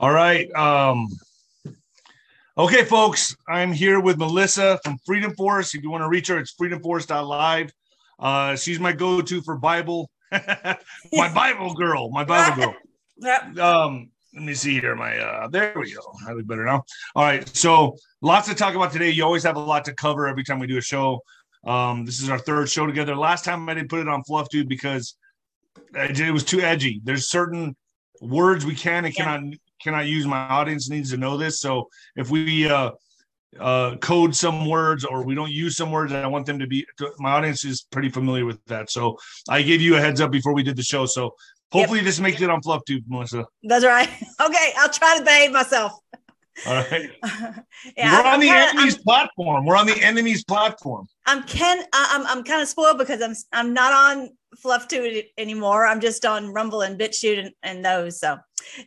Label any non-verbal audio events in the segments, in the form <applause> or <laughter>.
All right. Um, okay, folks, I'm here with Melissa from Freedom Force. If you want to reach her, it's freedomforce.live. Uh, she's my go-to for Bible, <laughs> my Bible girl, my Bible girl. <laughs> Um, let me see here. My uh, there we go. I look better now. All right. So lots to talk about today. You always have a lot to cover every time we do a show. Um, this is our third show together. Last time I didn't put it on Fluff Dude because it was too edgy. There's certain words we can and cannot cannot use. My audience needs to know this. So if we uh, uh, code some words or we don't use some words, I want them to be. To, my audience is pretty familiar with that. So I gave you a heads up before we did the show. So hopefully this makes it on Fluff Dude, Melissa. That's right. <laughs> Okay, I'll try to behave myself. All right. <laughs> yeah, We're I'm, on the kinda, enemy's I'm, platform. We're on the enemy's platform. I'm Ken. I'm I'm kind of spoiled because I'm I'm not on Fluff to it anymore. I'm just on Rumble and BitChute and, and those. So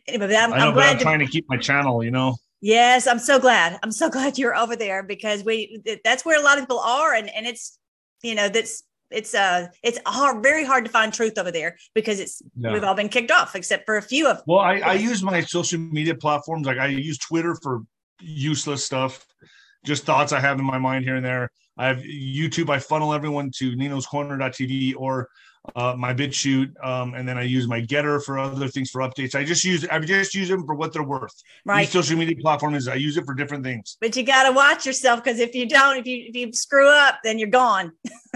anyway, I'm, I know, I'm I'm glad to. trying to keep my channel. You know. Yes, I'm so glad. I'm so <laughs> glad you're over there because we that's where a lot of people are, and and it's you know that's it's uh it's hard, very hard to find truth over there because it's Yeah. we've all been kicked off except for a few of Well, I, I use my social media platforms. Like I use Twitter for useless stuff, just thoughts I have in my mind here and there. I have YouTube. I funnel everyone to Nino's Corner.tv or uh, my BitChute, um, and then I use my GETTR for other things for updates. I just use I just use them for what they're worth. right. Each social media platform is I use it for different things. But you got to watch yourself because if you don't, if you if you screw up, then you're gone.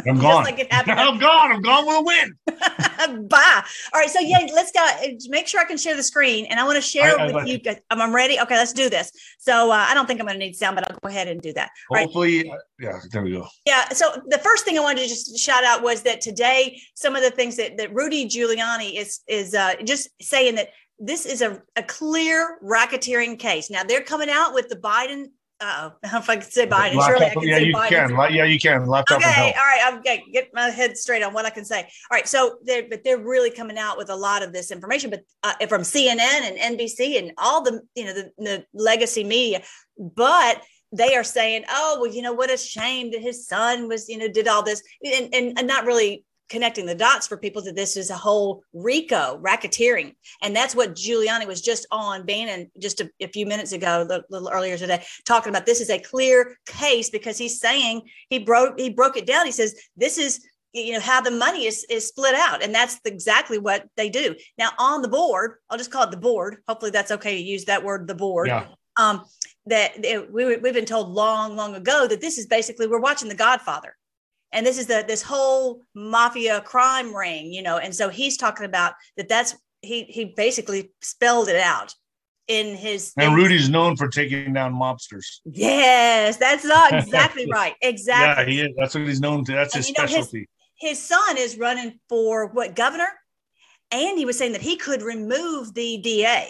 I'm <laughs> gone. like it <laughs> happened. I'm gone. I'm gone with a win. <laughs> Bye. All right. So yeah, let's go. uh, Make sure I can share the screen, and I want to share I- I with like you. guys. Am I ready? Okay, let's do this. So uh, I don't think I'm going to need sound, but I'll go ahead and do that. All right. Hopefully, uh, yeah. There we go. Yeah. So the first thing I wanted to just shout out was that today, some of the things that, that Rudy Giuliani is is uh, just saying that this is a, a clear racketeering case. Now they're coming out with the Biden. Uh, I don't if I can say Biden. Surely I Laptop- can yeah, say you Biden. can. Yeah, you can. Can Okay, help. all right. I'm okay. Get my head straight on what I can say. All right, so they're but they're really coming out with a lot of this information, but uh, from CNN and NBC and all the you know the, the legacy media, but they are saying, oh well, you know what a shame that his son was you know did all this and and, and not really connecting the dots for people that this is a whole RICO racketeering. And that's what Giuliani was just on Bannon just a, a few minutes ago, a little, earlier today, talking about this is a clear case because he's saying he broke he broke it down. He says this is you know how the money is is split out and that's exactly what they do now on the board i'll just call it the board hopefully that's okay to use that word the board Yeah. um that that we, we've been told long long ago that this is basically we're watching the godfather and this is the this whole mafia crime ring you know and so he's talking about that that's he he basically spelled it out in his And Rudy's known for taking down mobsters. yes that's not <laughs> exactly right exactly Yeah, he is. That's what he's known to. That's And his you know, specialty. his son is running for what governor and he was saying that he could remove the da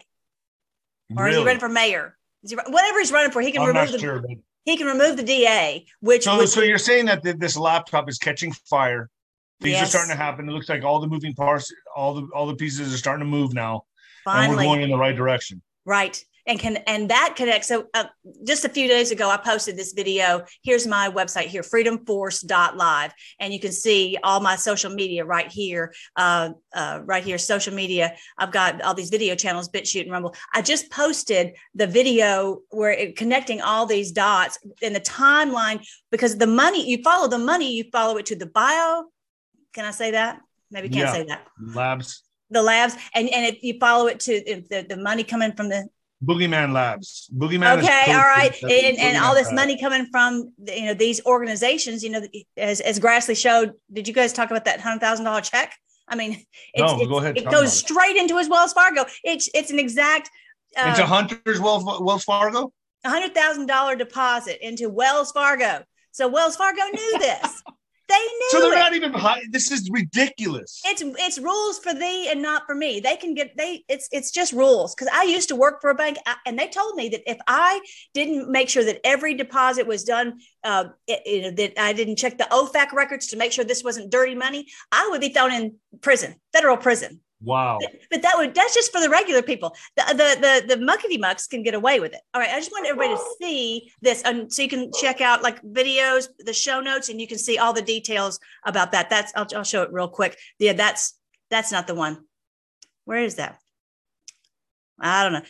or is he running for mayor is he, whatever he's running for he can I'm remove the sure. But... he can remove the da which So, would so you're saying that th- this laptop is catching fire? Things are starting to happen. It looks like all the moving parts, all the all the pieces are starting to move now, and we're going in the right direction. Right. And can and that connects. So uh, just a few days ago, I posted this video. Here's my website here, freedomforce.live. And you can see all my social media right here. Uh, uh, right here, social media. I've got all these video channels, BitChute and Rumble. I just posted the video where it connecting all these dots in the timeline because the money, you follow the money, you follow it to the bio. Can I say that? Maybe can't Yeah. say that. Labs, The labs. And, and if you follow it to if the, the money coming from the Boogeyman Labs, Boogeyman. okay all right and, and all this Labs. money coming from you know these organizations you know as as grassley showed did you guys talk about that hundred thousand dollar check i mean it's, No, it's- go ahead, it goes about it. straight into his wells fargo it's it's an exact Into uh, Hunter's Wells, Wells Fargo. hundred thousand dollar deposit into wells fargo so wells fargo knew <laughs> this they knew So they're it. not even high. This is ridiculous. it's it's rules for thee and not for me they can get they it's it's just rules because i used to work for a bank and they told me that if i didn't make sure that every deposit was done uh it- you know that i didn't check the ofac records to make sure this wasn't dirty money i would be thrown in prison federal prison Wow. but that would that's just for the regular people the the the, the muckety mucks can get away with it all right i just want everybody to see this and so you can check out like videos the show notes and you can see all the details about that that's i'll, I'll show it real quick yeah that's that's not the one where is that i don't know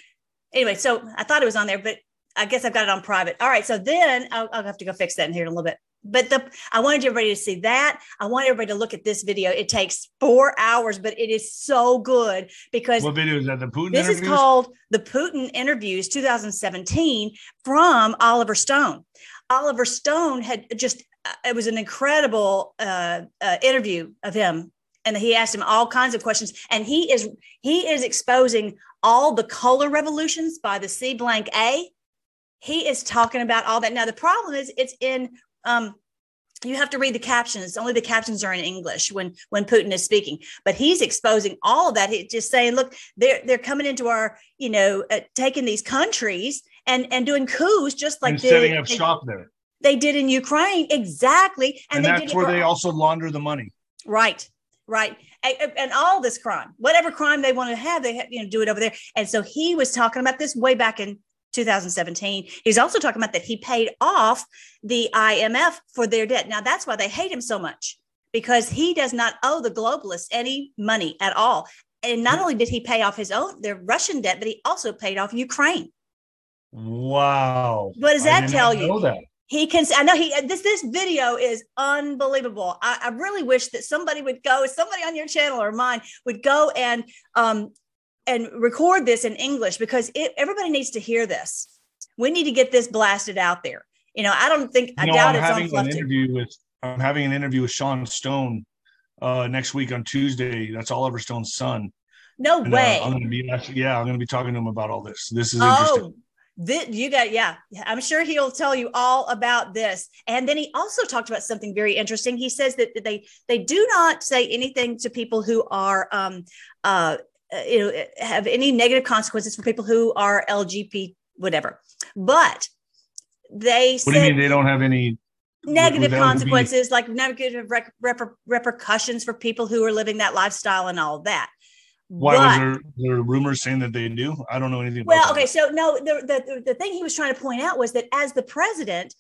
anyway, so I thought it was on there, but I guess I've got it on private. All right. So then I'll, I'll have to go fix that in here in a little bit. But the I wanted everybody to see that. I want everybody to look at this video. It takes four hours, but it is so good because what video is that? The Putin. This interviews? is called the Putin interviews 2017 from Oliver Stone. Oliver Stone had just it was an incredible uh, uh, interview of him and he asked him all kinds of questions and he is he is exposing all the color revolutions by the c blank a he is talking about all that now the problem is it's in um you have to read the captions. Only the captions are in english when when putin is speaking. But he's exposing all of that. He's just saying look they're they're coming into our you know uh, taking these countries and and doing coups just like and setting they, up they, shop there. they did in ukraine. Exactly. And, and that's where they also launder the money. Right. Right. And, and, all this crime whatever crime they want to have they have, you know do it over there. And so he was talking about this way back in 2017 he's also talking about that he paid off the imf for their debt. Now that's why they hate him so much because he does not owe the globalists any money at all. And not only did he pay off his own their russian debt but he also paid off ukraine. Wow. What does that tell you? that. He can i know he this this video is unbelievable. I, I, really wish that somebody would go somebody on your channel or mine would go and um and record this in english because it, everybody needs to hear this. We need to get this blasted out there. You know i don't think you i know, doubt I'm it's having an interview with i'm having an interview with sean stone uh next week on tuesday. That's oliver stone's son. No and, way. Uh, i'm gonna be yeah i'm gonna be talking to him about all this. This is oh interesting. this, you got yeah. I'm sure he'll tell you all about this. And then he also talked about something very interesting. He says that they they do not say anything to people who are um uh Uh, you know uh, have any negative consequences for people who are lgbt whatever but they what do you mean they don't have any negative consequences like negative rep- rep- repercussions for people who are living that lifestyle and all that why but, was there, there rumors saying that they do? I don't know anything. Well, okay, so no, the, the the thing he was trying to point out was that as the president,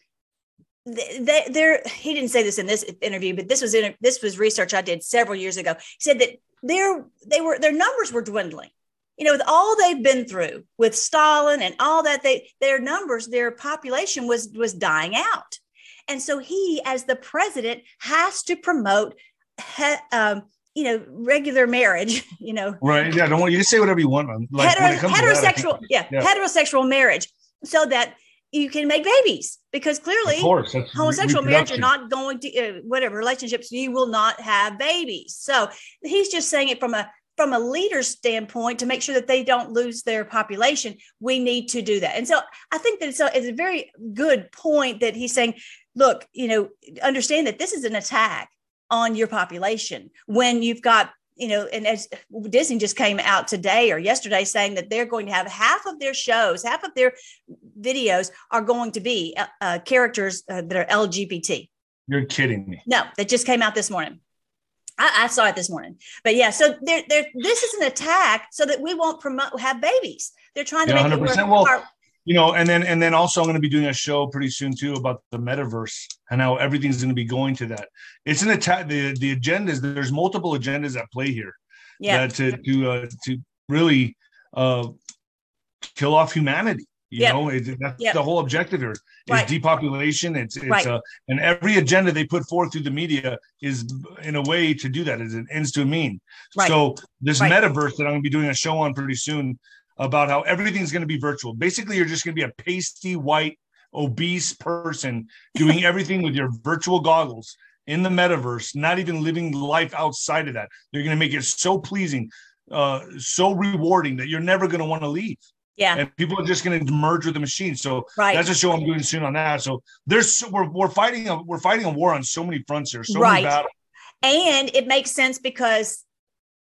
they, there he didn't say this in this interview, but this was in this was research I did several years ago. He said that their they were their numbers were dwindling. You know, with all they've been through with Stalin and all that, they their numbers, their population was was dying out, and so he, as the president, has to promote. Um, you know, regular marriage, <laughs> you know. Right. Yeah. Don't want you to say whatever you want. Like Hetero, heterosexual, that, yeah, yeah, heterosexual marriage, so that you can make babies because clearly, of course, homosexual marriage are not going to uh, whatever relationships you will not have babies. So he's just saying it from a from a leader's standpoint to make sure that they don't lose their population. We need to do that, and so I think that it's a, it's a very good point that he's saying. Look, you know, understand that this is an attack on your population when you've got you know and as disney just came out today or yesterday saying that they're going to have half of their shows half of their videos are going to be uh, uh, characters uh, that are lgbt you're kidding me. No that just came out this morning. I, I saw it this morning. But yeah so there, there this is an attack so that we won't promote have babies. They're trying to yeah, make 100%. it well, our, you know, and then and then also I'm going to be doing a show pretty soon too about the metaverse and how everything's going to be going to that. It's an attack. The the agendas. There's multiple agendas at play here. Yeah. to to uh, to really uh, kill off humanity. You yep. know, it, that's yep. the whole objective here. Is right. depopulation. It's it's right. uh, and every agenda they put forth through the media is in a way to do that. Is an ends to a mean. Right. So this metaverse that I'm going to be doing a show on pretty soon about how everything's going to be virtual. Basically, you're just going to be a pasty white, obese person doing <laughs> everything with your virtual goggles in the metaverse, not even living life outside of that. They're going to make it so pleasing, uh, so rewarding that you're never going to want to leave. Yeah. And people are just going to merge with the machine. So right. that's a show I'm doing soon on that. So there's we're we're fighting a we're fighting a war on so many fronts here. So right. many battles. And it makes sense because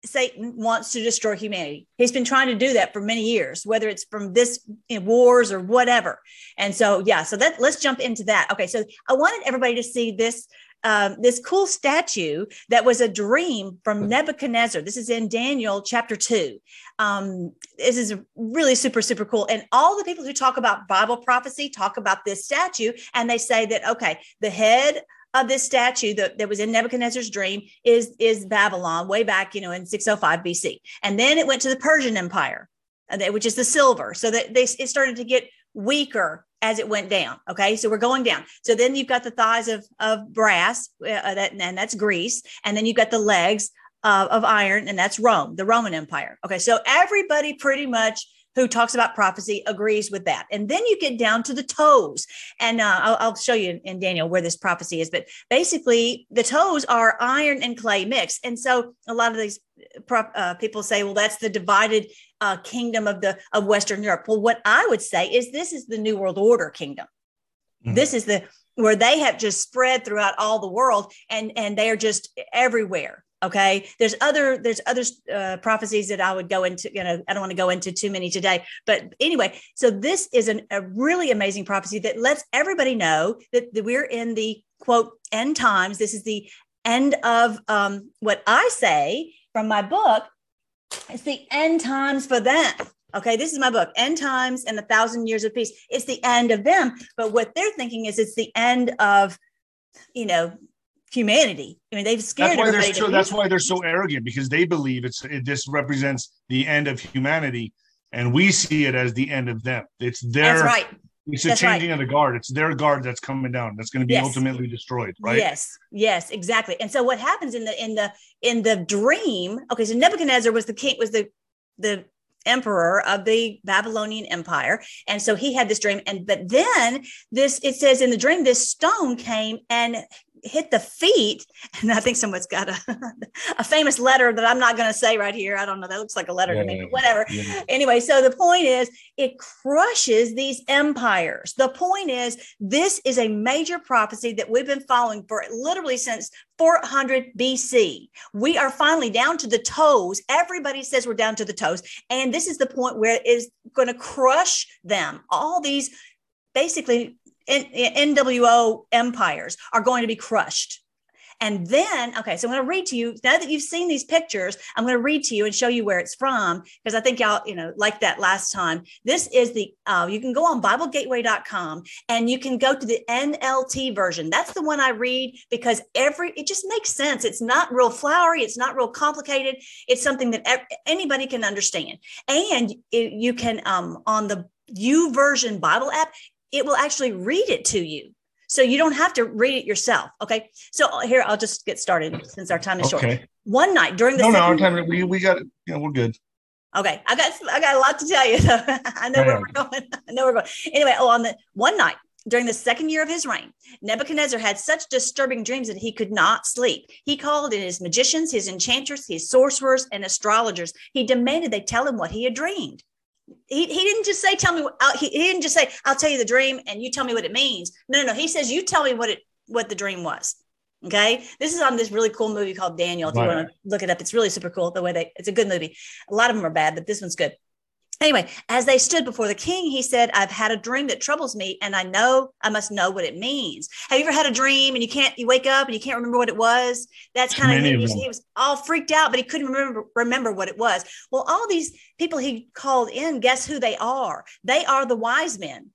Satan wants to destroy humanity. He's been trying to do that for many years, whether it's from this you know, wars or whatever. And so, yeah, so that let's jump into that. Okay, so I wanted everybody to see this um, this cool statue that was a dream from Nebuchadnezzar. This is in Daniel chapter two. Um, this is really super, super cool. And all the people who talk about Bible prophecy talk about this statue, and they say that okay, the head of this statue that, that was in Nebuchadnezzar's dream is, is Babylon way back, you know, in 605 BC. And then it went to the Persian Empire. which is the silver. So that they it started to get weaker as it went down. Okay, so we're going down. So then you've got the thighs of of brass, uh, that and that's Greece, and then you've got the legs uh, of iron, and that's Rome, the Roman Empire. Okay, so everybody pretty much who talks about prophecy agrees with that. And then you get down to the toes. And uh, I'll, I'll, show you in Daniel where this prophecy is. But basically, the toes are iron and clay mixed. And so a lot of these uh, people say, well, that's the divided uh, kingdom of the of Western Europe. Well, what I would say is this is the New World Order kingdom. Mm-hmm. This is the where they have just spread throughout all the world and and they are just everywhere okay? There's other there's other uh, prophecies that i would go into you know i don't want to go into too many today but anyway so this is an, a really amazing prophecy that lets everybody know that, that we're in the quote end times. This is the end of um, what i say from my book. It's the end times for them okay? This is my book end times and a thousand years of peace. It's the end of them but what they're thinking is it's the end of you know humanity. I mean, they've scared that's why everybody. They're so, that's why they're so arrogant because they believe it's it, this represents the end of humanity, and we see it as the end of them. It's their that's right. It's a changing right. of the guard. It's their guard that's coming down. That's going to be yes. ultimately destroyed, right? Yes, yes, exactly. And so what happens in the in the in the dream? Okay, so Nebuchadnezzar was the king, was the the emperor of the Babylonian Empire. And so he had this dream. And but then this it says in the dream, this stone came and hit the feet and i think someone's got a, <laughs> a famous letter that i'm not going to say right here. I don't know that looks like a letter yeah, to me but whatever. Yeah. anyway so the point is it crushes these empires. The point is this is a major prophecy that we've been following for literally since 400 bc we are finally down to the toes. Everybody says we're down to the toes and this is the point where it is going to crush them. All these basically NWO empires are going to be crushed. And then, okay, so I'm going to read to you now that you've seen these pictures. I'm going to read to you and show you where it's from because I think y'all, you know, like that last time. This is the, uh, you can go on BibleGateway.com and you can go to the NLT version. That's the one I read because every, it just makes sense. It's not real flowery, it's not real complicated. It's something that anybody can understand. And you can, um, on the YouVersion Bible app, it will actually read it to you. So you don't have to read it yourself. Okay. So uh, here, I'll just get started since our time is okay. short. One night during the no, no, our time we we got it. Yeah, we're good. Okay, I got I got a lot to tell you. So <laughs> I know where we're going. <laughs> I know where we're going. Anyway, oh, on the one night during the second year of his reign, Nebuchadnezzar had such disturbing dreams that he could not sleep. He called in his magicians, his enchanters, his sorcerers, and astrologers. He demanded they tell him what he had dreamed he, he didn't just say tell me uh, he, he didn't just say i'll tell you the dream and you tell me what it means. No no no. He says you tell me what it what the dream was. Okay? This is on this really cool movie called daniel. If right. you want to look it up it's really super cool the way they it's a good movie. A lot of them are bad but this one's good Anyway, as they stood before the king, he said, I've had a dream that troubles me, and I know I must know what it means. Have you ever had a dream and you can't, you wake up and you can't remember what it was? That's kind of, he, he was all freaked out, but he couldn't remember, remember what it was. Well, all these people he called in, guess who they are? They are the wise men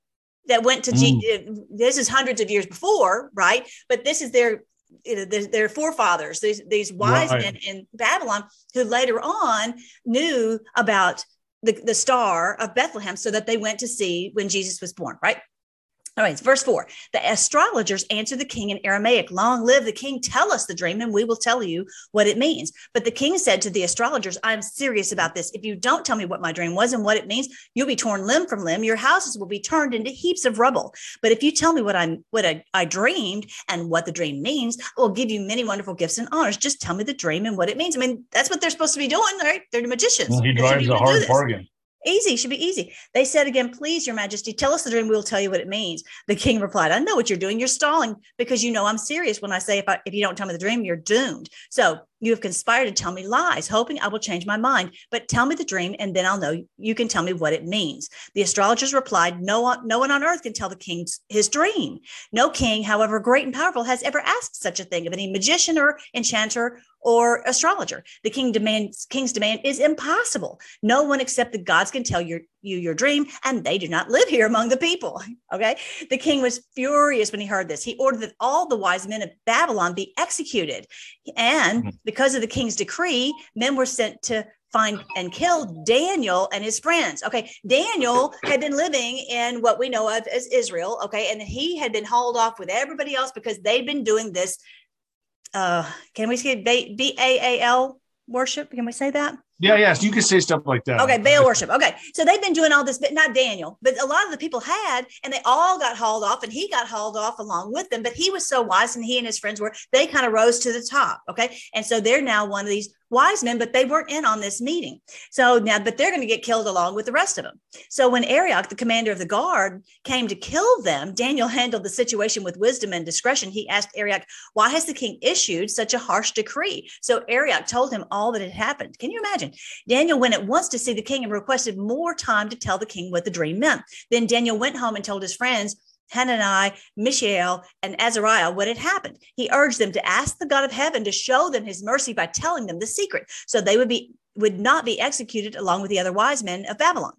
that went to, mm. G- this is hundreds of years before, right? But this is their, you know, their, their forefathers, these, these wise right. men in Babylon who later on knew about the, the star of Bethlehem so that they went to see when Jesus was born, right? All right, verse four. The astrologers answered the king in Aramaic, Long live the king, tell us the dream, and we will tell you what it means. But the king said to the astrologers, I'm serious about this. If you don't tell me what my dream was and what it means, you'll be torn limb from limb. Your houses will be turned into heaps of rubble. But if you tell me what I'm what I, I dreamed and what the dream means, I will give you many wonderful gifts and honors. Just tell me the dream and what it means. I mean, that's what they're supposed to be doing, right? They're the magicians. Well, he drives a hard bargain. Easy, should be easy. They said again, Please, Your Majesty, tell us the dream. We will tell you what it means. The king replied, I know what you're doing. You're stalling because you know I'm serious when I say if, I, if you don't tell me the dream, you're doomed. So you have conspired to tell me lies, hoping I will change my mind. But tell me the dream, and then I'll know you can tell me what it means. The astrologers replied, No one, no one on earth can tell the king his dream. No king, however great and powerful, has ever asked such a thing of any magician or enchanter or astrologer. The king demands king's demand is impossible. No one except the gods can tell your you your dream, and they do not live here among the people. <laughs> Okay. The king was furious when he heard this. He ordered that all the wise men of Babylon be executed. And mm-hmm. because of the king's decree, men were sent to find and kill Daniel and his friends. Okay, Daniel had been living in what we know of as Israel. Okay, and he had been hauled off with everybody else because they'd been doing this. Uh, can we say B A A L worship? Can we say that? Yeah, yes, you can say stuff like that. Okay, Baal worship. Okay, so they've been doing all this, but not Daniel. But a lot of the people had, and they all got hauled off, and he got hauled off along with them. But he was so wise, and he and his friends were. They kind of rose to the top. Okay, and so they're now one of these wise men, but they weren't in on this meeting. So now, but they're going to get killed along with the rest of them. So when Arioch, the commander of the guard, came to kill them, Daniel handled the situation with wisdom and discretion. He asked Arioch, Why has the king issued such a harsh decree? So Arioch told him all that had happened. Can you imagine? Daniel went at once to see the king and requested more time to tell the king what the dream meant. Then Daniel went home and told his friends, Hanani, Mishael, and Azariah what had happened. He urged them to ask the God of heaven to show them his mercy by telling them the secret, so they would be would not be executed along with the other wise men of Babylon.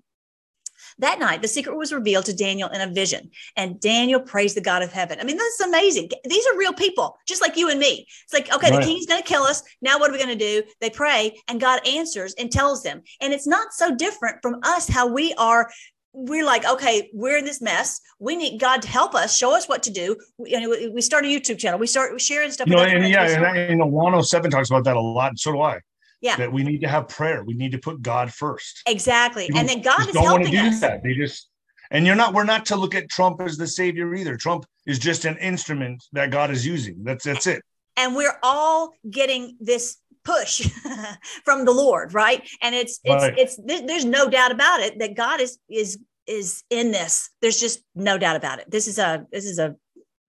That night, the secret was revealed to Daniel in a vision, and Daniel praised the God of heaven. I mean, that's amazing. These are real people, just like you and me. It's like, okay, right. the king's going to kill us. Now, what are we going to do? They pray, and God answers and tells them. And it's not so different from us how we are we're like, okay, we're in this mess. We need God to help us, show us what to do. We, know, we start a YouTube channel. We start sharing stuff. You know, and yeah, and, you know, 107 talks about that a lot, and so do I. Yeah. That we need to have prayer. We need to put God first. Exactly. People and then God is don't helping want to do us. that. They just and you're not we're not to look at Trump as the savior either. Trump is just an instrument that God is using. That's that's it. And we're all getting this push <laughs> from the Lord, right? And it's it's right. it's there's no doubt about it that God is is is in this. There's just no doubt about it. This is a this is a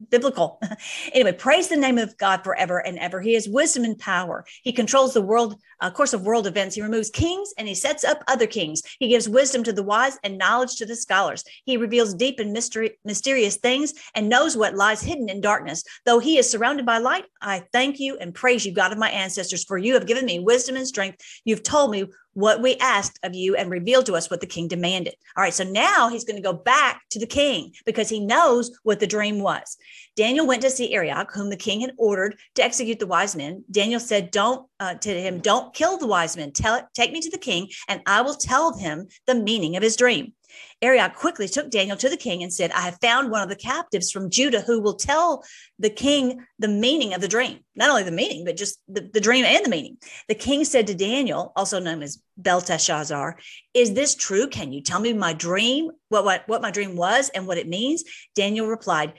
biblical. <laughs> anyway, praise the name of God forever and ever. He has wisdom and power. He controls the world uh, course of world events. He removes kings and he sets up other kings. He gives wisdom to the wise and knowledge to the scholars. He reveals deep and mystery, mysterious things and knows what lies hidden in darkness. Though he is surrounded by light, I thank you and praise you, God of my ancestors, for you have given me wisdom and strength. You've told me what we asked of you and revealed to us what the king demanded. All right, so now he's going to go back to the king because he knows what the dream was. Daniel went to see Arioch, whom the king had ordered to execute the wise men. Daniel said, "Don't uh, to him, don't kill the wise men. Tell take me to the king, and I will tell him the meaning of his dream." Arioch quickly took Daniel to the king and said, I have found one of the captives from Judah who will tell the king the meaning of the dream. Not only the meaning, but just the, the dream and the meaning. The king said to Daniel, also known as Belteshazzar, Is this true? Can you tell me my dream, what, what, what my dream was and what it means? Daniel replied,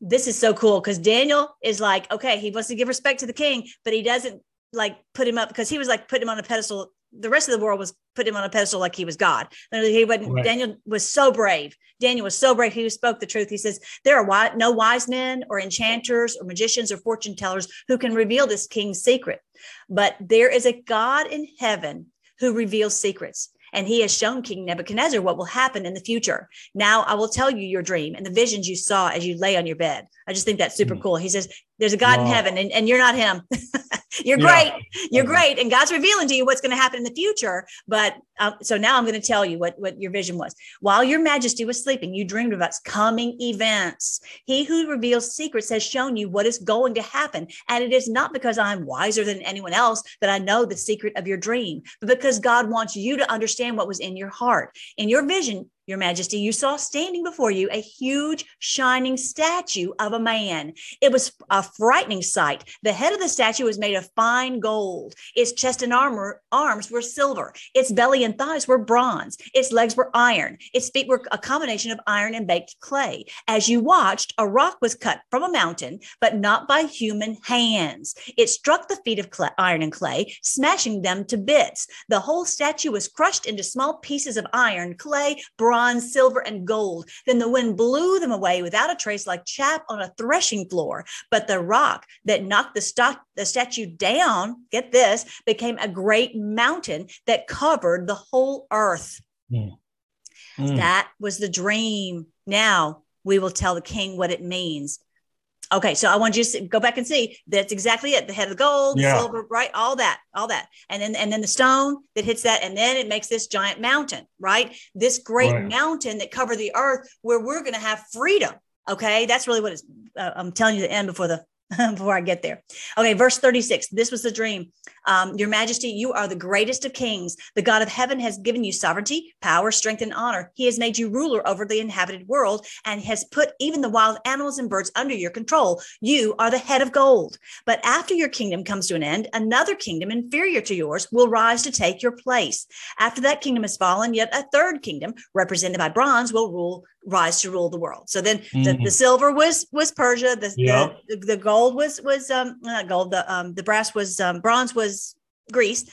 this is so cool because Daniel is like, okay, he wants to give respect to the king, but he doesn't like put him up because he was like putting him on a pedestal the rest of the world was put him on a pedestal like he was God. He wasn't. Right. Daniel was so brave. Daniel was so brave. He spoke the truth. He says there are no wise men or enchanters or magicians or fortune tellers who can reveal this king's secret, but there is a God in heaven who reveals secrets. And he has shown King Nebuchadnezzar what will happen in the future. Now I will tell you your dream and the visions you saw as you lay on your bed. I just think that's super mm. cool. He says, There's a God wow. in heaven, and, and you're not him. <laughs> You're yeah. great. You're great. And God's revealing to you what's going to happen in the future. But um, so now I'm going to tell you what, what your vision was. While your majesty was sleeping, you dreamed about coming events. He who reveals secrets has shown you what is going to happen. And it is not because I'm wiser than anyone else that I know the secret of your dream, but because God wants you to understand what was in your heart. In your vision, your Majesty, you saw standing before you a huge shining statue of a man. It was a frightening sight. The head of the statue was made of fine gold. Its chest and armor, arms were silver. Its belly and thighs were bronze. Its legs were iron. Its feet were a combination of iron and baked clay. As you watched, a rock was cut from a mountain, but not by human hands. It struck the feet of clay, iron and clay, smashing them to bits. The whole statue was crushed into small pieces of iron, clay, bronze, bronze, silver, and gold. Then the wind blew them away without a trace, like chaff on a threshing floor. But the rock that knocked the, st- the statue down, get this, became a great mountain that covered the whole earth. Mm. Mm. That was the dream. Now we will tell the king what it means. Okay, so I want you to go back and see that's exactly it. The head of the gold, yeah. silver, right? All that, all that, and then and then the stone that hits that, and then it makes this giant mountain, right? This great right. mountain that cover the earth, where we're going to have freedom. Okay, that's really what it's. Uh, I'm telling you the end before the <laughs> before I get there. Okay, verse 36. This was the dream. Um, Your Majesty, you are the greatest of kings. The God of heaven has given you sovereignty, power, strength, and honor. He has made you ruler over the inhabited world and has put even the wild animals and birds under your control. You are the head of gold. But after your kingdom comes to an end, another kingdom inferior to yours will rise to take your place. After that kingdom has fallen, yet a third kingdom, represented by bronze, will rule rise to rule the world. So then mm-hmm. the, the, silver was was Persia, the, yep. the, the gold was was um not gold, the um the brass was um bronze was Greece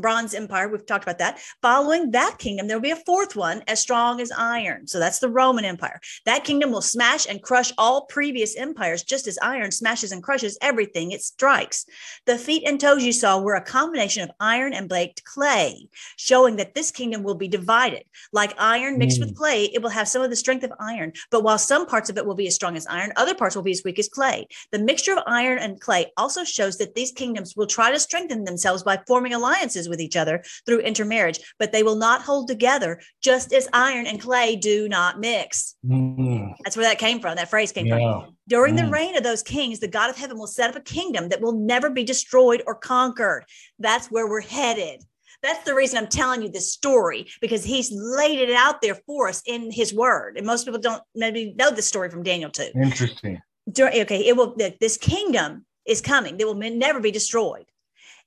Bronze Empire. We've talked about that. Following that kingdom, there will be a fourth one as strong as iron. So that's the Roman Empire. That kingdom will smash and crush all previous empires, just as iron smashes and crushes everything it strikes. The feet and toes you saw were a combination of iron and baked clay, showing that this kingdom will be divided. Like iron mixed mm. with clay, it will have some of the strength of iron, but while some parts of it will be as strong as iron, other parts will be as weak as clay. The mixture of iron and clay also shows that these kingdoms will try to strengthen themselves by forming alliances with each other through intermarriage, but they will not hold together, just as iron and clay do not mix. Mm. That's where that came from. That phrase came yeah. from. During mm. the reign of those kings, the God of heaven will set up a kingdom that will never be destroyed or conquered. That's where we're headed. That's the reason I'm telling you this story because he's laid it out there for us in his word. And most people don't maybe know the story from Daniel 2. Interesting. Okay, it will this kingdom is coming that will never be destroyed.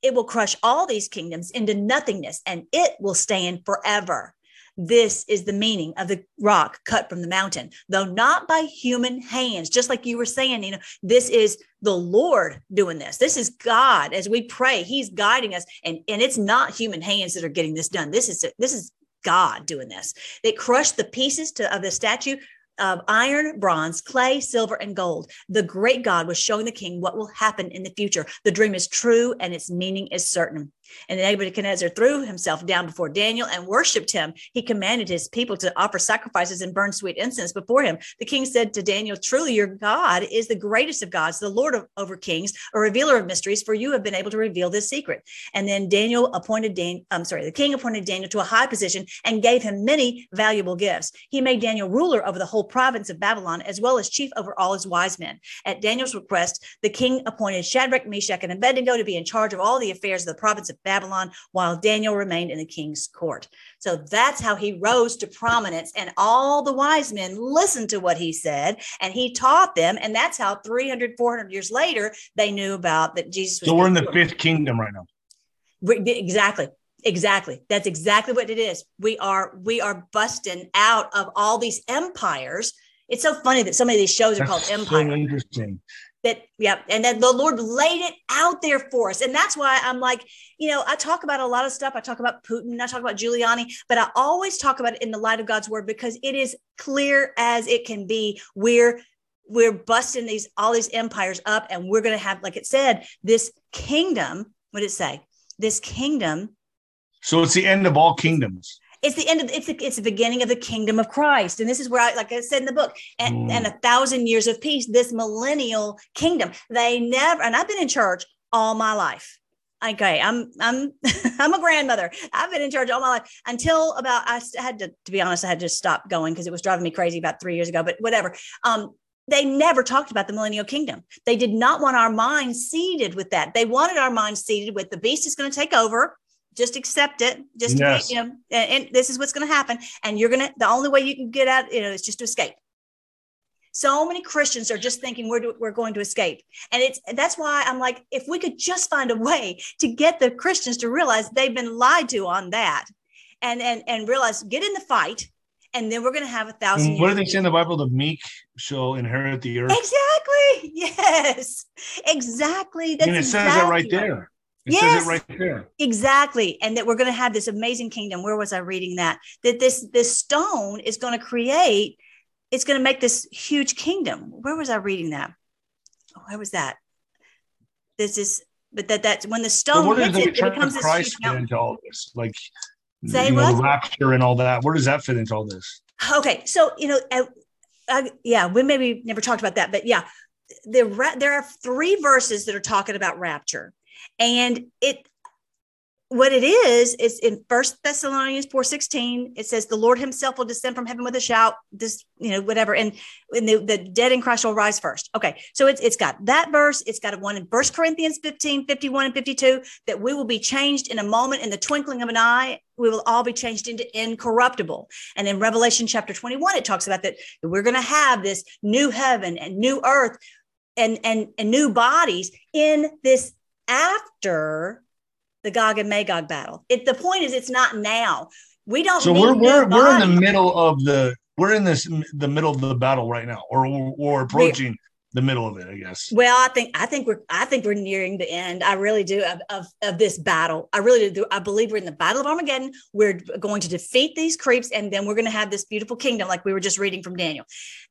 It will crush all these kingdoms into nothingness and it will stand forever. This is the meaning of the rock cut from the mountain, though not by human hands. Just like you were saying, you know, this is the Lord doing this. This is God as we pray. He's guiding us, and and it's not human hands that are getting this done. This is this is God doing this. They crushed the pieces to, of the statue of iron, bronze, clay, silver, and gold. The great God was showing the king what will happen in the future. The dream is true and its meaning is certain. And Nebuchadnezzar threw himself down before Daniel and worshiped him. He commanded his people to offer sacrifices and burn sweet incense before him. The king said to Daniel, Truly, your God is the greatest of gods, the Lord of, over kings, a revealer of mysteries, for you have been able to reveal this secret. And then Daniel appointed Dan, I'm sorry, the king appointed Daniel to a high position and gave him many valuable gifts. He made Daniel ruler over the whole province of Babylon, as well as chief over all his wise men. At Daniel's request, the king appointed Shadrach, Meshach, and Abednego to be in charge of all the affairs of the province of Babylon while Daniel remained in the king's court. So that's how he rose to prominence. And all the wise men listened to what he said and he taught them. And that's how 300, 400 years later, they knew about that Jesus was. So we're in the fifth kingdom right now. Exactly exactly that's exactly what it is we are we are busting out of all these empires it's so funny that some of these shows are that's called empire so interesting that yeah and then the lord laid it out there for us. And that's why i'm like you know i talk about a lot of stuff. I talk about putin. I talk about giuliani but i always talk about it in the light of god's word because it is clear as it can be. We're we're busting these all these empires up and we're going to have like it said this kingdom what did it say? This kingdom so it's the end of all kingdoms it's the end of it's the, it's the beginning of the kingdom of Christ. And this is where I like I said in the book, and, mm. and a thousand years of peace, this millennial kingdom. They never and I've been in church all my life. Okay, I'm I'm <laughs> I'm a grandmother. I've been in church all my life until about I had to to be honest, I had to stop going because it was driving me crazy about three years ago. But whatever. Um, they never talked about the millennial kingdom. They did not want our minds seated with that. They wanted our minds seated with the beast is going to take over just accept it just yes. you know and, and, this is what's going to happen and you're going to the only way you can get out you know is just to escape so many christians are just thinking we're, we're going to escape and it's that's why i'm like if we could just find a way to get the christians to realize they've been lied to on that and and and realize get in the fight and then we're going to have a thousand. Mm, what do they say in the Bible? The meek shall inherit the earth. Exactly. <laughs> Yes. Exactly. That's and it exactly says it right there. It yes, right there. Exactly. And that we're going to have this amazing kingdom. Where was I reading that? That this this stone is going to create, it's going to make this huge kingdom. Where was I reading that? Oh, where was that? This is but that that's when the stone hits it, it becomes Christ fit into all this? Like Say you know, the rapture and all that. Where does that fit into all this? Okay, so you know, I, I, uh, yeah, we maybe never talked about that, but yeah, the there are three verses that are talking about rapture and it what it is is in first thessalonians 4 16 it says the lord himself will descend from heaven with a shout this you know whatever and, and the, the dead in christ will rise first. Okay so it's, it's got that verse it's got a one in first corinthians 15 51 and 52 that we will be changed in a moment in the twinkling of an eye we will all be changed into incorruptible. And in revelation chapter 21 it talks about that we're going to have this new heaven and new earth and and, and new bodies in this after the Gog and Magog battle. It, the point is, it's not now. We don't. So we're we're, we're in the middle of the we're in this the middle of the battle right now, or we're approaching. We're, the middle of it, I guess. Well, I think I think we're I think we're nearing the end. I really do of, of, of this battle. I really do. I believe we're in the battle of Armageddon. We're going to defeat these creeps, and then we're going to have this beautiful kingdom, like we were just reading from Daniel.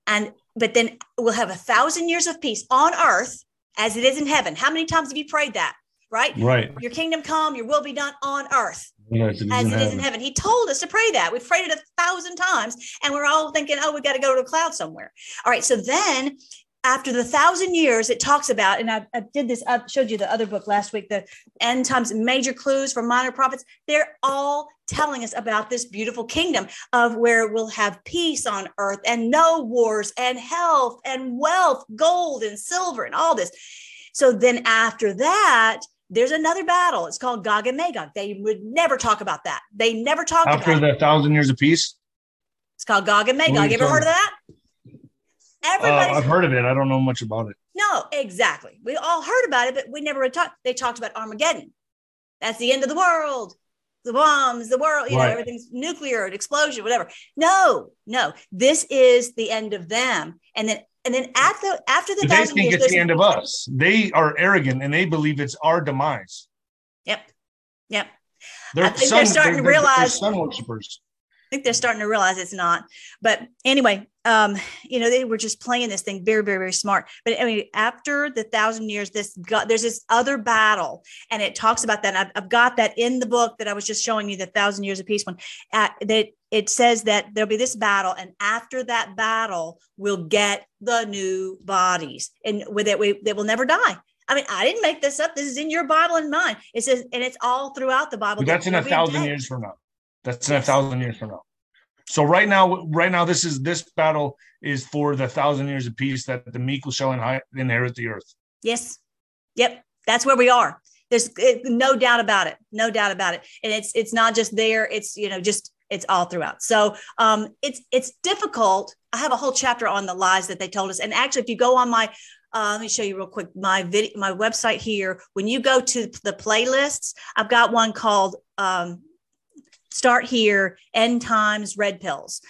And but then we'll have a thousand years of peace on earth as it is in heaven. How many times have you prayed that? right? Right. Your kingdom come, your will be done on earth yes, it as it heaven. is in heaven. He told us to pray that. We've prayed it a thousand times, and we're all thinking, oh, we've got to go to a cloud somewhere. All right. So then after the thousand years, it talks about, and I, I, did this, I showed you the other book last week, the end times major clues for minor prophets. They're all telling us about this beautiful kingdom of where we'll have peace on earth and no wars and health and wealth, gold and silver and all this. So then after that, there's another battle. It's called Gog and Magog. They would never talk about that. They never talk about after the thousand years of peace. It's called Gog and Magog. You ever heard of that? Everybody, uh, I've heard of it. I don't know much about it. No, exactly. We all heard about it, but we never talked. They talked about Armageddon. That's the end of the world. The bombs, the world, you right. know, everything's nuclear, explosion, whatever. No, no. This is the end of them. And then and then at the after the they think years, it's the end of us. They are arrogant and they believe it's our demise. Yep. Yep. They're, I think they're starting they're, to realize sun worshippers. I think they're starting to realize it's not. But anyway, um, you know, they were just playing this thing very, very, very smart. But I mean, after the thousand years, this got there's this other battle, and it talks about that. I've, I've, got that in the book that I was just showing you, the thousand years of peace one. Uh, that it says that there'll be this battle, and after that battle, we'll get the new bodies, and with it, we they will never die. I mean, I didn't make this up. This is in your Bible and mine. It says, and it's all throughout the Bible. But that's in a thousand years from now. That's in a thousand years from now. So right now, right now, this is this battle is for the thousand years of peace that the meek shall inherit the earth. Yes. Yep. That's where we are. There's it, no doubt about it. No doubt about it. And it's it's not just there. It's you know just it's all throughout. So um, it's it's difficult. I have a whole chapter on the lies that they told us. And actually, if you go on my uh, let me show you real quick my video my website here when you go to the playlists i've got one called um, start here, end times, red pills.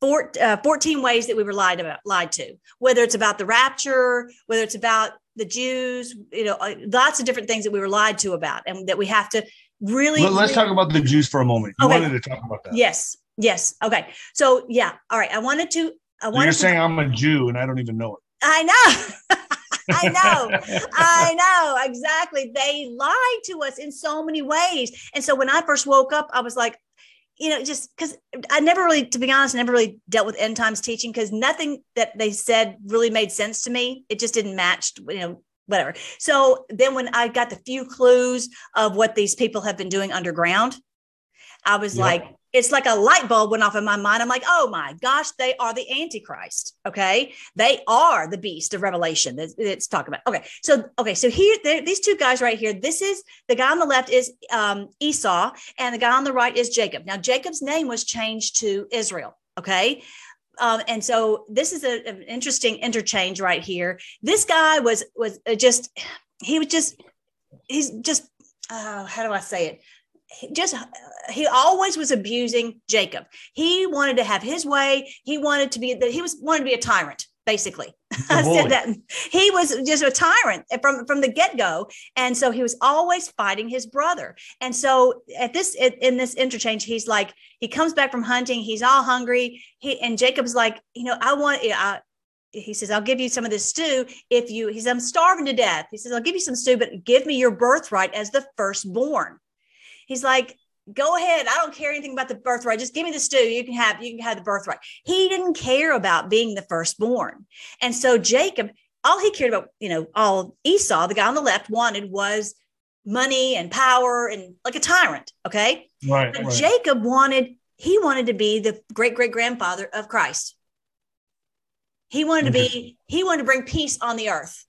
Four, uh, 14 ways that we were lied about, lied to, whether it's about the rapture, whether it's about the Jews, you know, uh, lots of different things that we were lied to about, and that we have to really. Well, let's really... talk about the Jews for a moment. You okay. wanted to talk about that. Yes. Yes. Okay. So yeah. All right. I wanted to. I wanted. You're to... saying I'm a Jew and I don't even know it. I know. <laughs> I know. I know. Exactly. They lied to us in so many ways. And so when I first woke up, I was like, you know, just because I never really, to be honest, never really dealt with end times teaching because nothing that they said really made sense to me. It just didn't match, you know, whatever. So then when I got the few clues of what these people have been doing underground, I was yeah. like, it's like a light bulb went off in my mind. I'm like, oh my gosh, they are the Antichrist. Okay. They are the beast of Revelation that it's talking about. Okay. So, okay. So here, these two guys right here, this is the guy on the left is um, Esau, and the guy on the right is Jacob. Now, Jacob's name was changed to Israel. Okay. Um, and so this is a, an interesting interchange right here. This guy was was just he was just he's just uh, how do I say it? Just he always was abusing Jacob. He wanted to have his way. He wanted to be that he was wanted to be a tyrant, basically. <laughs> I said that he was just a tyrant from from the get go, and so he was always fighting his brother. And so at this in this interchange, he's like he comes back from hunting. He's all hungry. He and Jacob's like, you know, I want. I, he says, I'll give you some of this stew if you, he says, I'm starving to death. He says, I'll give you some stew, but give me your birthright as the firstborn. He's like, go ahead. I don't care anything about the birthright. Just give me the stew. You can have, you can have the birthright. He didn't care about being the firstborn. And so Jacob, all he cared about, you know, all Esau, the guy on the left, wanted was money and power and like a tyrant. Okay. Right, But right. Jacob wanted, he wanted to be the great great grandfather of Christ. He wanted to be, he wanted to bring peace on the earth.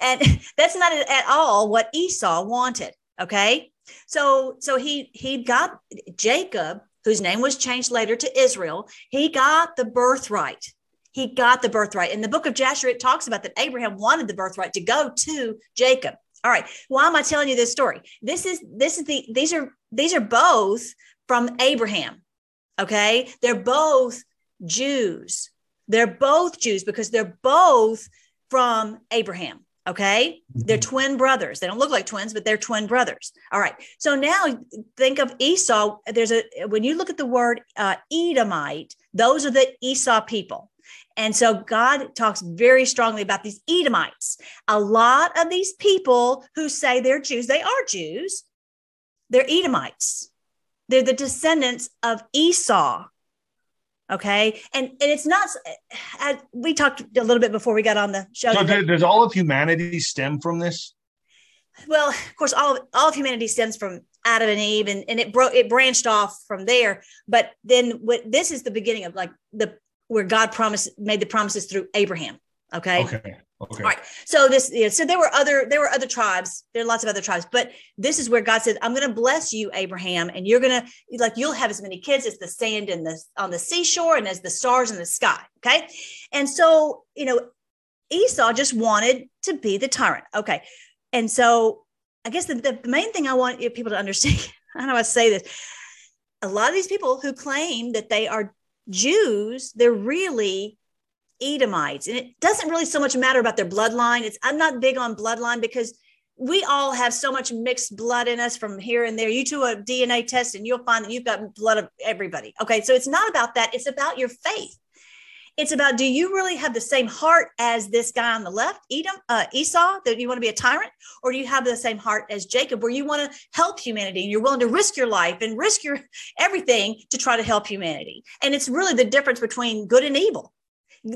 And <laughs> that's not at all what Esau wanted. Okay. So, so he, he got Jacob, whose name was changed later to Israel. He got the birthright. He got the birthright. In the book of Jasher, it talks about that Abraham wanted the birthright to go to Jacob. All right. Why am I telling you this story? This is this is the these are these are both from Abraham. Okay. They're both Jews. They're both Jews because they're both from Abraham. Okay. They're twin brothers. They don't look like twins, but they're twin brothers. All right. So now think of Esau. There's a, when you look at the word uh, Edomite, those are the Esau people. And so God talks very strongly about these Edomites. A lot of these people who say they're Jews, they are Jews, they're Edomites. They're the descendants of Esau. Okay. And, and it's not, as we talked a little bit before we got on the show. So does all of humanity stem from this? well, of course, all of, all of humanity stems from Adam and Eve, and, and it broke it branched off from there. But then what this is the beginning of like the where God promised made the promises through Abraham. Okay. Okay. Okay. All right. So this, yeah, so there were other, there were other tribes. There are lots of other tribes, but this is where God says, "I'm going to bless you, Abraham, and you're going to like you'll have as many kids as the sand in the on the seashore and as the stars in the sky." Okay, and so you know, Esau just wanted to be the tyrant. Okay, and so I guess the, the main thing I want people to understand, <laughs> I don't know to say this. A lot of these people who claim that they are Jews, they're really Edomites. And it doesn't really so much matter about their bloodline. It's I'm not big on bloodline because we all have so much mixed blood in us from here and there. You do a DNA test and you'll find that you've got blood of everybody. Okay. So it's not about that. It's about your faith. It's about do you really have the same heart as this guy on the left, Edom, uh, Esau, that you want to be a tyrant, or do you have the same heart as Jacob, where you want to help humanity and you're willing to risk your life and risk your <laughs> everything to try to help humanity? And it's really the difference between good and evil.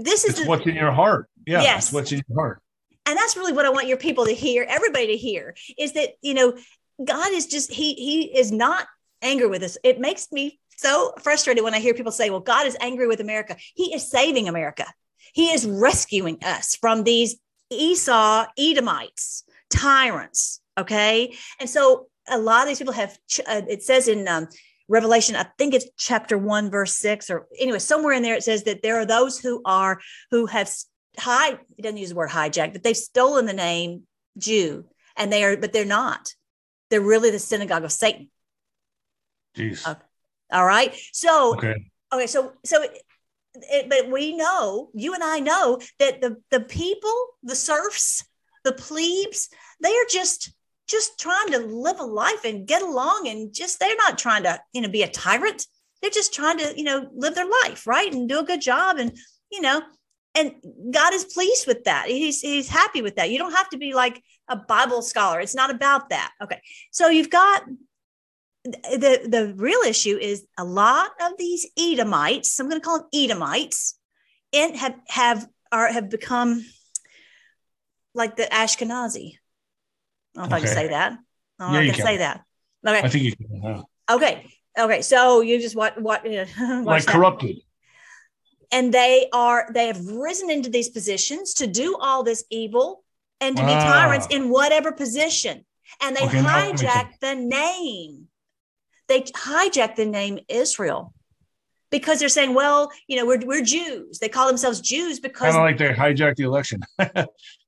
This is the, what's in your heart. Yeah. Yes. What's in your heart. and that's really what I want your people to hear, everybody to hear, is that you know God is just he he is not angry with us. It makes me so frustrated when I hear people say, "Well, God is angry with America." He is saving America. He is rescuing us from these Esau Edomites, tyrants. Okay, and so a lot of these people have. Uh, it says in um, Revelation, I think it's chapter one, verse six, or anyway, somewhere in there it says that there are those who are who have hide. He doesn't use the word hijack, but they've stolen the name Jew, and they are, but they're not. They're really the synagogue of Satan. Jeez. Okay. All right. So Okay. okay, so so it, it, but we know, you and I know that the the people, the serfs, the plebes, they are just just trying to live a life and get along and just they're not trying to, you know, be a tyrant. They're just trying to, you know, live their life, right? And do a good job and, you know, and God is pleased with that. He's he's happy with that. You don't have to be like a Bible scholar. It's not about that. Okay. So you've got the the real issue is a lot of these Edomites. I'm going to call them Edomites, and have have are have become like the Ashkenazi. I don't know if I can say that. I don't know Yeah, if you I can, can. say that. Okay. I Okay. think you can. yeah. Okay. Okay. So you just what <laughs> what Like that. corrupted. and they are they have risen into these positions to do all this evil and to be Ah. tyrants in whatever position and they Okay, now that makes hijack the name they hijack the name israel because they're saying well you know we're, we're jews they call themselves jews because Kind of like they hijacked the election. <laughs>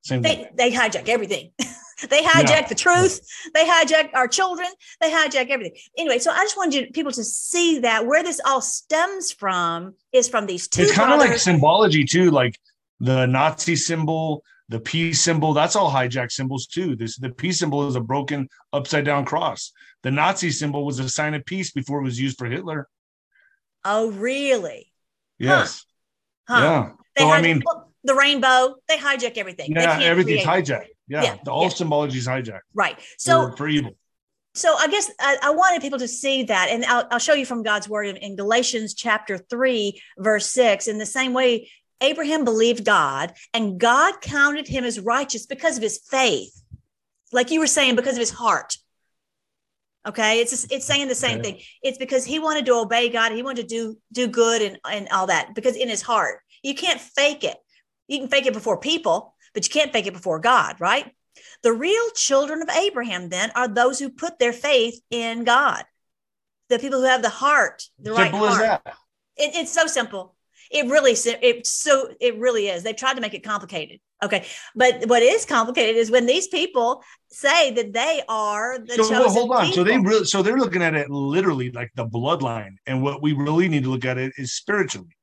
Same thing. they, they hijack everything <laughs> they hijack the truth they hijack our children they hijack everything anyway so i just wanted you people to see that where this all stems from is from these two It's kind of like symbology too, like the Nazi symbol, the peace symbol. That's all hijacked symbols too. This the peace symbol is a broken upside down cross. The Nazi symbol was a sign of peace before it was used for Hitler. oh really Yes. Huh. Yeah. They So I mean, the rainbow, they hijack everything. They yeah, everything's hijacked. Yeah. Yeah, The, all yeah. symbology is hijacked. Right. So, for, for evil. so I guess I, I wanted people to see that, and I'll, I'll show you from God's word in, in Galatians chapter three, verse six. In the same way, Abraham believed God, and God counted him as righteous because of his faith. like you were saying, because of his heart. Okay, it's just, it's saying the same okay. thing. It's because he wanted to obey God. He wanted to do do good and and all that because in his heart, you can't fake it. You can fake it before people, but you can't fake it before God, right? The real children of Abraham then are those who put their faith in God. The people who have the heart, the simple right heart. It, it's so simple. It really, it so it really is. They've tried to make it complicated. Okay, but what is complicated is when these people say that they are the so, chosen well, hold on. People. So they really, so they're looking at it literally like the bloodline, and what we really need to look at it is spiritually.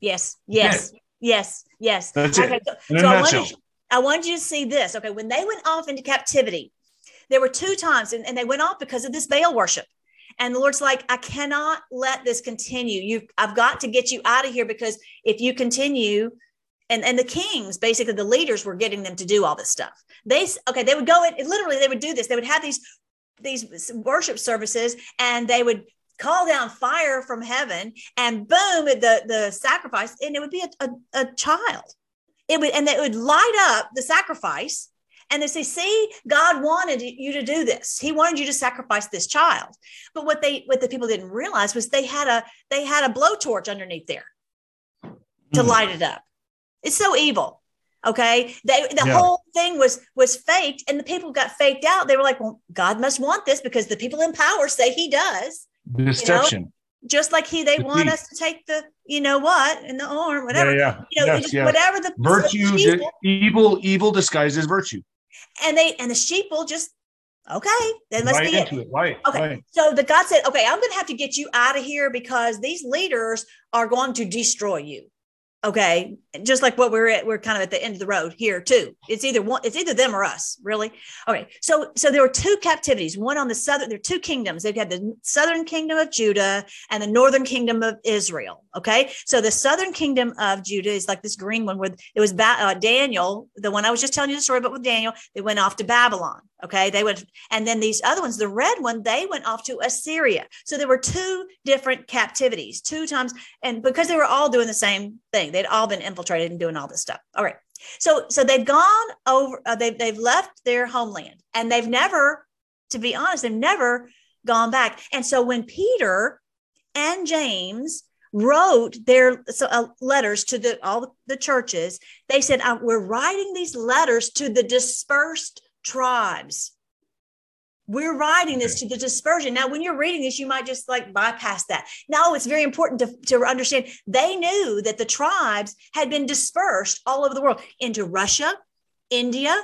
Yes, yes, yeah. yes, yes. That's okay, it. So, so I, wanted, I wanted you to see this. Okay, when they went off into captivity, there were two times, and, and they went off because of this Baal worship. And the Lord's like, I cannot let this continue. You, I've got to get you out of here because if you continue, and and the kings, basically the leaders, were getting them to do all this stuff. They okay, they would go in. Literally, they would do this. They would have these these worship services, and they would call down fire from heaven and boom the the sacrifice and it would be a, a, a child. It would and they would light up the sacrifice. And they say see god wanted you to do this. He wanted you to sacrifice this child. But what they what the people didn't realize was they had a they had a blowtorch underneath there to mm. light it up. It's so evil okay? They the yeah. whole thing was was faked and the people got faked out. They were like well god must want this because the people in power say he does deception. You know? Just like he, they want us to take the, you know what, in the arm, whatever. Yeah, yeah. You know, yes, whatever the virtue, the evil, evil disguises virtue. And they and the sheep will just okay, that must right be it. it. Right. Okay. Right. So the God said, okay, I'm going to have to get you out of here because these leaders are going to destroy you okay just like what we're at we're kind of at the end of the road here too. It's either one it's either them or us really. Okay so so there were two captivities one on the southern there are two kingdoms. They've had the southern kingdom of judah and the northern kingdom of israel okay? So the southern kingdom of judah is like this green one where it was ba- uh, daniel the one i was just telling you the story about with daniel they went off to babylon okay? They went and then these other ones the red one they went off to assyria. So there were two different captivities two times and because they were all doing the same thing they'd all been infiltrated and doing all this stuff. All right. So so they've gone over uh, they've, they've left their homeland and they've never to be honest they've never gone back. And so when peter and james wrote their so, uh, letters to the all the churches they said uh, we're writing these letters to the dispersed tribes. We're writing this to the dispersion. Now, when you're reading this, you might just like bypass that. No, it's very important to, to understand they knew that the tribes had been dispersed all over the world into Russia, India,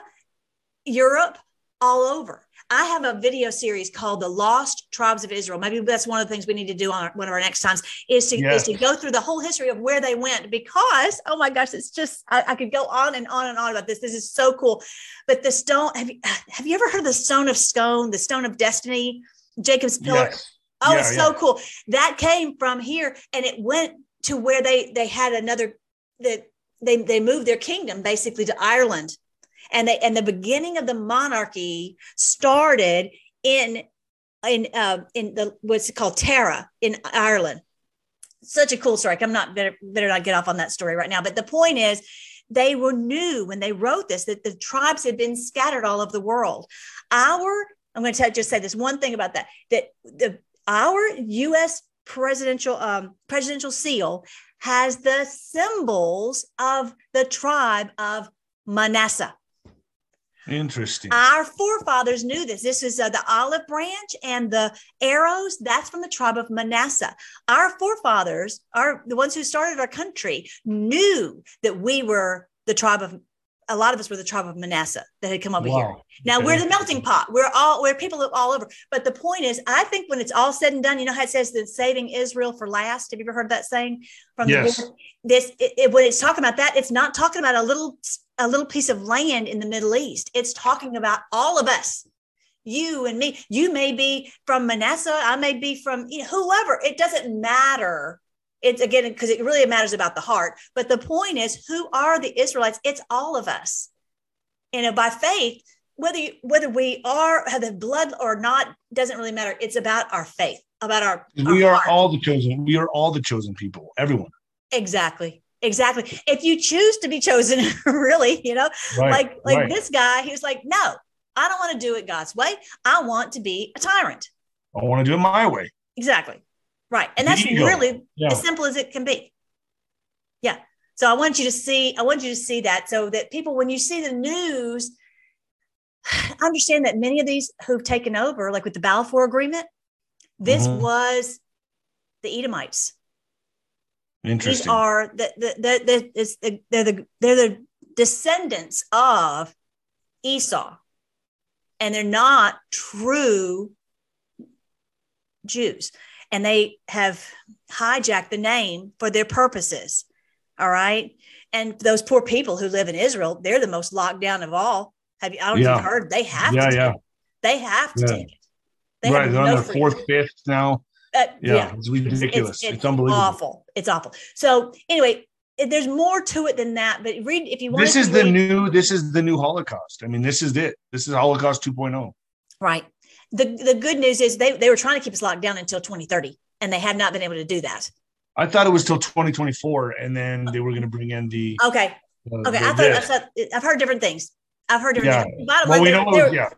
Europe, all over. I have a video series called The Lost Tribes of Israel. Maybe that's one of the things we need to do on one of our next times is to, yes. is to go through the whole history of where they went because, oh my gosh, it's just, I, I, could go on and on and on about this. This is so cool. But the stone, have you, <sighs> have you ever heard the stone of scone, the stone of destiny, Jacob's pillar? Yes. Oh, yeah, it's yeah. so cool. That came from here and it went to where they, they had another, that they, they moved their kingdom basically to Ireland and they and the beginning of the monarchy started in in uh, in the what's it called Tara in Ireland. Such a cool story. I'm not better better not get off on that story right now. But the point is, they were knew when they wrote this that the tribes had been scattered all over the world. Our I'm going to tell, just say this one thing about that that the our U.S. presidential um, presidential seal has the symbols of the tribe of Manasseh. Interesting. Our forefathers knew this. This is uh, the olive branch and the arrows. That's from the tribe of Manasseh. Our forefathers, are the ones who started our country, knew that we were the tribe of. A lot of us were the tribe of Manasseh that had come over wow. here. Now we're the melting pot. We're all we're people all over. But the point is, I think when it's all said and done, you know how it says that saving Israel for last. Have you ever heard that saying? From yes. the this it, it, when it's talking about that, it's not talking about a little a little piece of land in the Middle East. It's talking about all of us, you and me. You may be from Manasseh. I may be from you know, whoever. It doesn't matter. It's again because it really matters about the heart. But the point is, who are the Israelites? It's all of us. you know by faith, whether you, whether we are have the blood or not doesn't really matter. It's about our faith, about our. We our are heart. all the chosen. We are all the chosen people. Everyone. Exactly exactly if you choose to be chosen <laughs> really you know right, like like right. this guy he was like no I don't want to do it God's way. I want to be a tyrant. I want to do it my way. Exactly. Right. And that's really Yeah. as simple as it can be. Yeah. So I want you to see, I want you to see that so that people, when you see the news, <sighs> understand that many of these who've taken over, like with the Balfour Agreement, this Mhm. was the Edomites. Interesting. These are the the the, the, it's the they're the they're the descendants of Esau, and they're not true Jews, and they have hijacked the name for their purposes. All right, and those poor people who live in Israel, they're the most locked down of all. Have you? I don't Yeah. heard. They have yeah, to. yeah. Take it. They have to Yeah. take it. They right. They're no on their fourth, fifth now. Uh, Yeah. It's ridiculous. It's, unbelievable. awful. It's awful. So anyway, there's more to it than that. But read if you want. This is the new. This is the new Holocaust. I mean, this is it. This is Holocaust oh. 2.0. right. The the good news is they they were trying to keep us locked down until 2030, and they have not been able to do that. I thought it was till 2024, and then they were going to bring in the. Okay. uh, Okay. the- I thought, I thought, I've heard different things. I've heard different Yeah. things. Bottom Well, line, we they- know. they were- Yeah.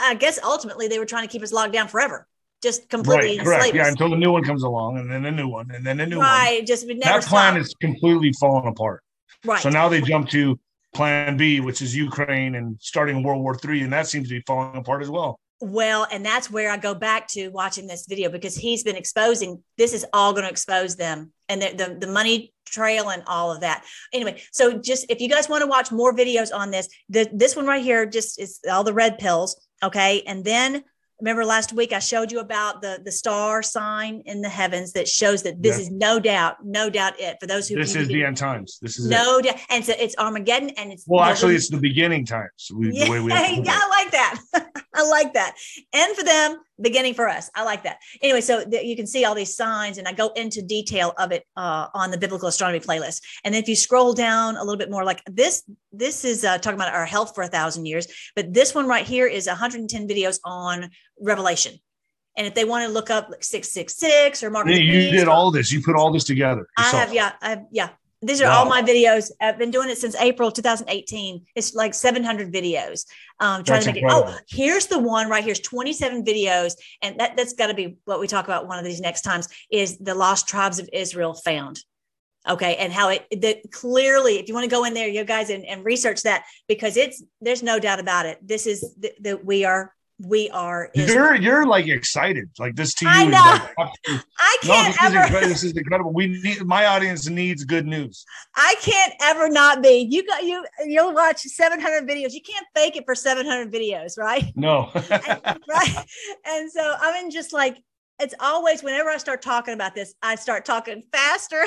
I guess ultimately they were trying to keep us locked down forever, just completely Right. Correct. Yeah. Until the new one comes along, and then a new one, and then a new one. Right. Just That plan is completely falling apart. right. So now they jump to Plan B, which is Ukraine and starting World War Three, and that seems to be falling apart as well. Well, and that's where I go back to watching this video because he's been exposing this is all going to expose them and the, the, the money trail and all of that. Anyway, so just if you guys want to watch more videos on this, the, this one right here just is all the red pills. Okay. And then remember last week I showed you about the, the star sign in the heavens that shows that this Yeah. is no doubt, no doubt it for those who This is the end times. This is no doubt. And so it's Armageddon and it's Well, the- actually, it's the beginning times. We, yeah, the way we have to <laughs> put yeah. I like that. <laughs> I like that. and for them, beginning for us. I like that. Anyway, so th- you can see all these signs, and I go into detail of it uh, on the biblical astronomy playlist. And then if you scroll down a little bit more, like this, this is uh, talking about our health for a thousand years, but this one right here is 110 videos on Revelation. And if they want to look up like 666 or Mark, Yeah, you did all this. You put all this together. I have, yeah, I have, yeah. These are all my videos. I've been doing it since April 2018. It's like 700 videos. Um, trying That's to make incredible. it. Oh, here's the one right here's 27 videos, and that that's got to be what we talk about one of these next times. Is the lost tribes of Israel found? Okay, and how it that clearly, if you want to go in there, you guys, and, and research that because it's there's no doubt about it. This is that we are we are. Israel. You're you're like excited. Like this to you. I is know. like, <laughs> I can't this is, ever. incredible. this is <laughs> incredible. We need my audience needs good news. I can't ever not be. You got you. You'll watch 700 videos. You can't fake it for 700 videos, right? <laughs> No. And- right. And so I'm in just like it's always whenever I start talking about this, I start talking faster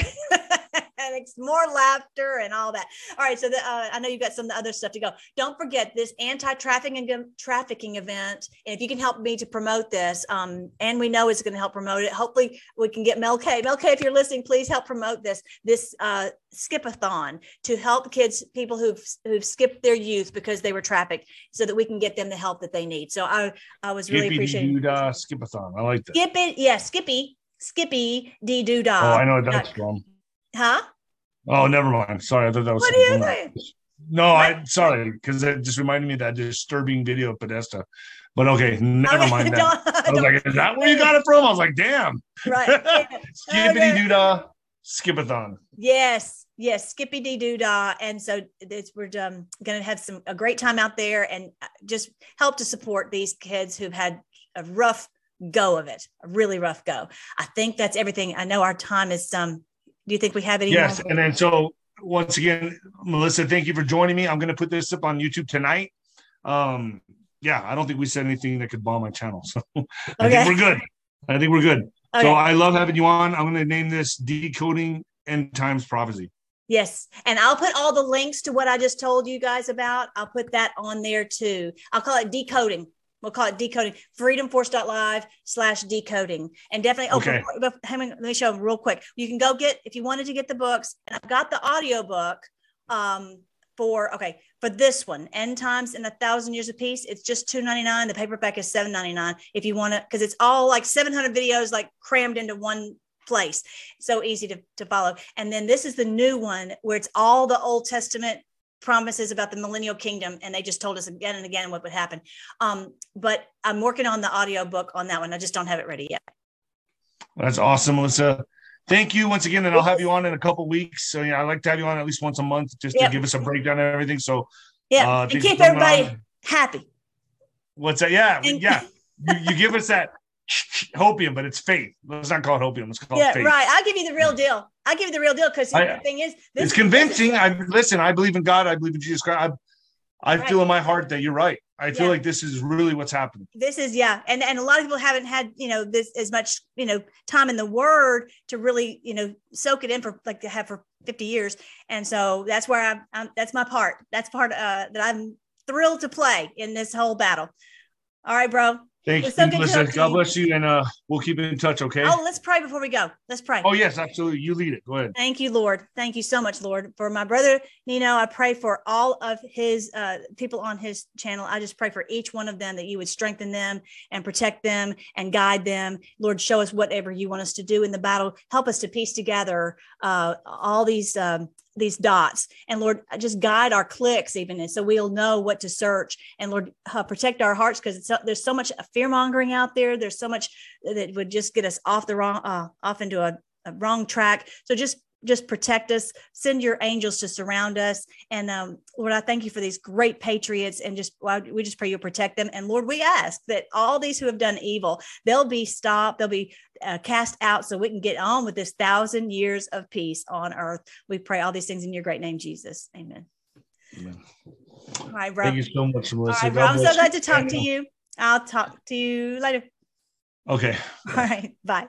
and it's more laughter and all that. All right. So the, uh, I know you've got some other stuff to go. Don't forget this anti-trafficking trafficking event. And if you can help me to promote this, um, and we know it's going to help promote it. Hopefully we can get Mel K. Mel K, if you're listening, please help promote this this uh, skipathon to help kids, people who've who've skipped their youth because they were trafficked, so that we can get them the help that they need. So I I was really Skippy appreciating. uh, skipathon. I like that. Skip it, yeah, Skippy, Skippy dee doo Oh. I know what that's from. Huh? Oh, never mind. Sorry, I thought that was. What something saying? No, I sorry because it just reminded me of that disturbing video of Podesta. But okay, never Okay, mind that. <laughs> I was like, is that where you got it from? I was like, damn. right. <laughs> Skippity doo dah, skipathon. Yes, yes, Skippy Dee Doo Dah. And so it's, we're um, going to have some a great time out there and uh, just help to support these kids who've had a rough go of it, a really rough go. I think that's everything. I know our time is um. Do you think we have any? Yes, more? and then so once again, Melissa, thank you for joining me. I'm going to put this up on YouTube tonight. Um, yeah, I don't think we said anything that could bomb my channel, <laughs> so I think we're good. I think we're good. Okay. So I love having you on. I'm going to name this "Decoding End Times Prophecy." Yes. And I'll put all the links to what I just told you guys about. I'll put that on there too. I'll call it decoding. We'll call it decoding freedomforce.live slash decoding. And definitely, oh, Okay. before- before- hang on, let me show them real quick. You can go get, if you wanted to get the books, and I've got the audio book um, for, okay, for this one, End Times in a Thousand Years of Peace. It's just two ninety nine. The paperback is seven ninety nine. If you want to, because it's all like 700 videos, like crammed into one place so easy to, to follow and then this is the new one where it's all the old testament promises about the millennial kingdom, and they just told us again and again what would happen. Um, but I'm working on the audio book on that one. I just don't have it ready yet. That's awesome, Melissa. Thank you once again, and I'll have you on in a couple weeks. So yeah, I like to have you on at least once a month just yep. to give us a breakdown of everything. So yeah, uh, and keep everybody on. happy. What's that? Yeah, and- yeah. you, you give us that hopium, but it's faith. Let's not call it hopium. Let's call yeah, it faith. right. I'll give you the real deal. I'll give you the real deal because the thing is, it's convincing. I listen. I believe in God. I believe in Jesus Christ. I, I right. feel in my heart that you're right. I feel yeah. like this is really what's happening. This is yeah, and and a lot of people haven't had you know this as much you know time in the Word to really you know soak it in for like to have for 50 years, and so that's where I'm. I'm that's my part. That's part uh, that I'm thrilled to play in this whole battle. All right, bro. Thanks. So Listen, God bless you, and uh, we'll keep in touch. Okay. Oh, let's pray before we go. Let's pray. Oh yes, absolutely. You lead it. Go ahead. Thank you, Lord. Thank you so much, Lord, for my brother Nino. I pray for all of his uh, people on his channel. I just pray for each one of them that you would strengthen them and protect them and guide them. Lord, show us whatever you want us to do in the battle. Help us to piece together uh, all these um, these dots and lord just guide our clicks even and so we'll know what to search. And lord uh, protect our hearts because there's so much fear mongering out there. There's so much that would just get us off the wrong uh, off into a, a wrong track. So just just protect us send your angels to surround us. And um, lord i thank you for these great patriots and just we just pray you'll protect them. And lord we ask that all these who have done evil they'll be stopped they'll be uh, cast out so we can get on with this thousand years of peace on earth. We pray all these things in your great name jesus. Amen, amen. all right bro thank you so much Melissa. all right bro i'm so glad to talk to you. I'll talk to you later. Okay. All right bye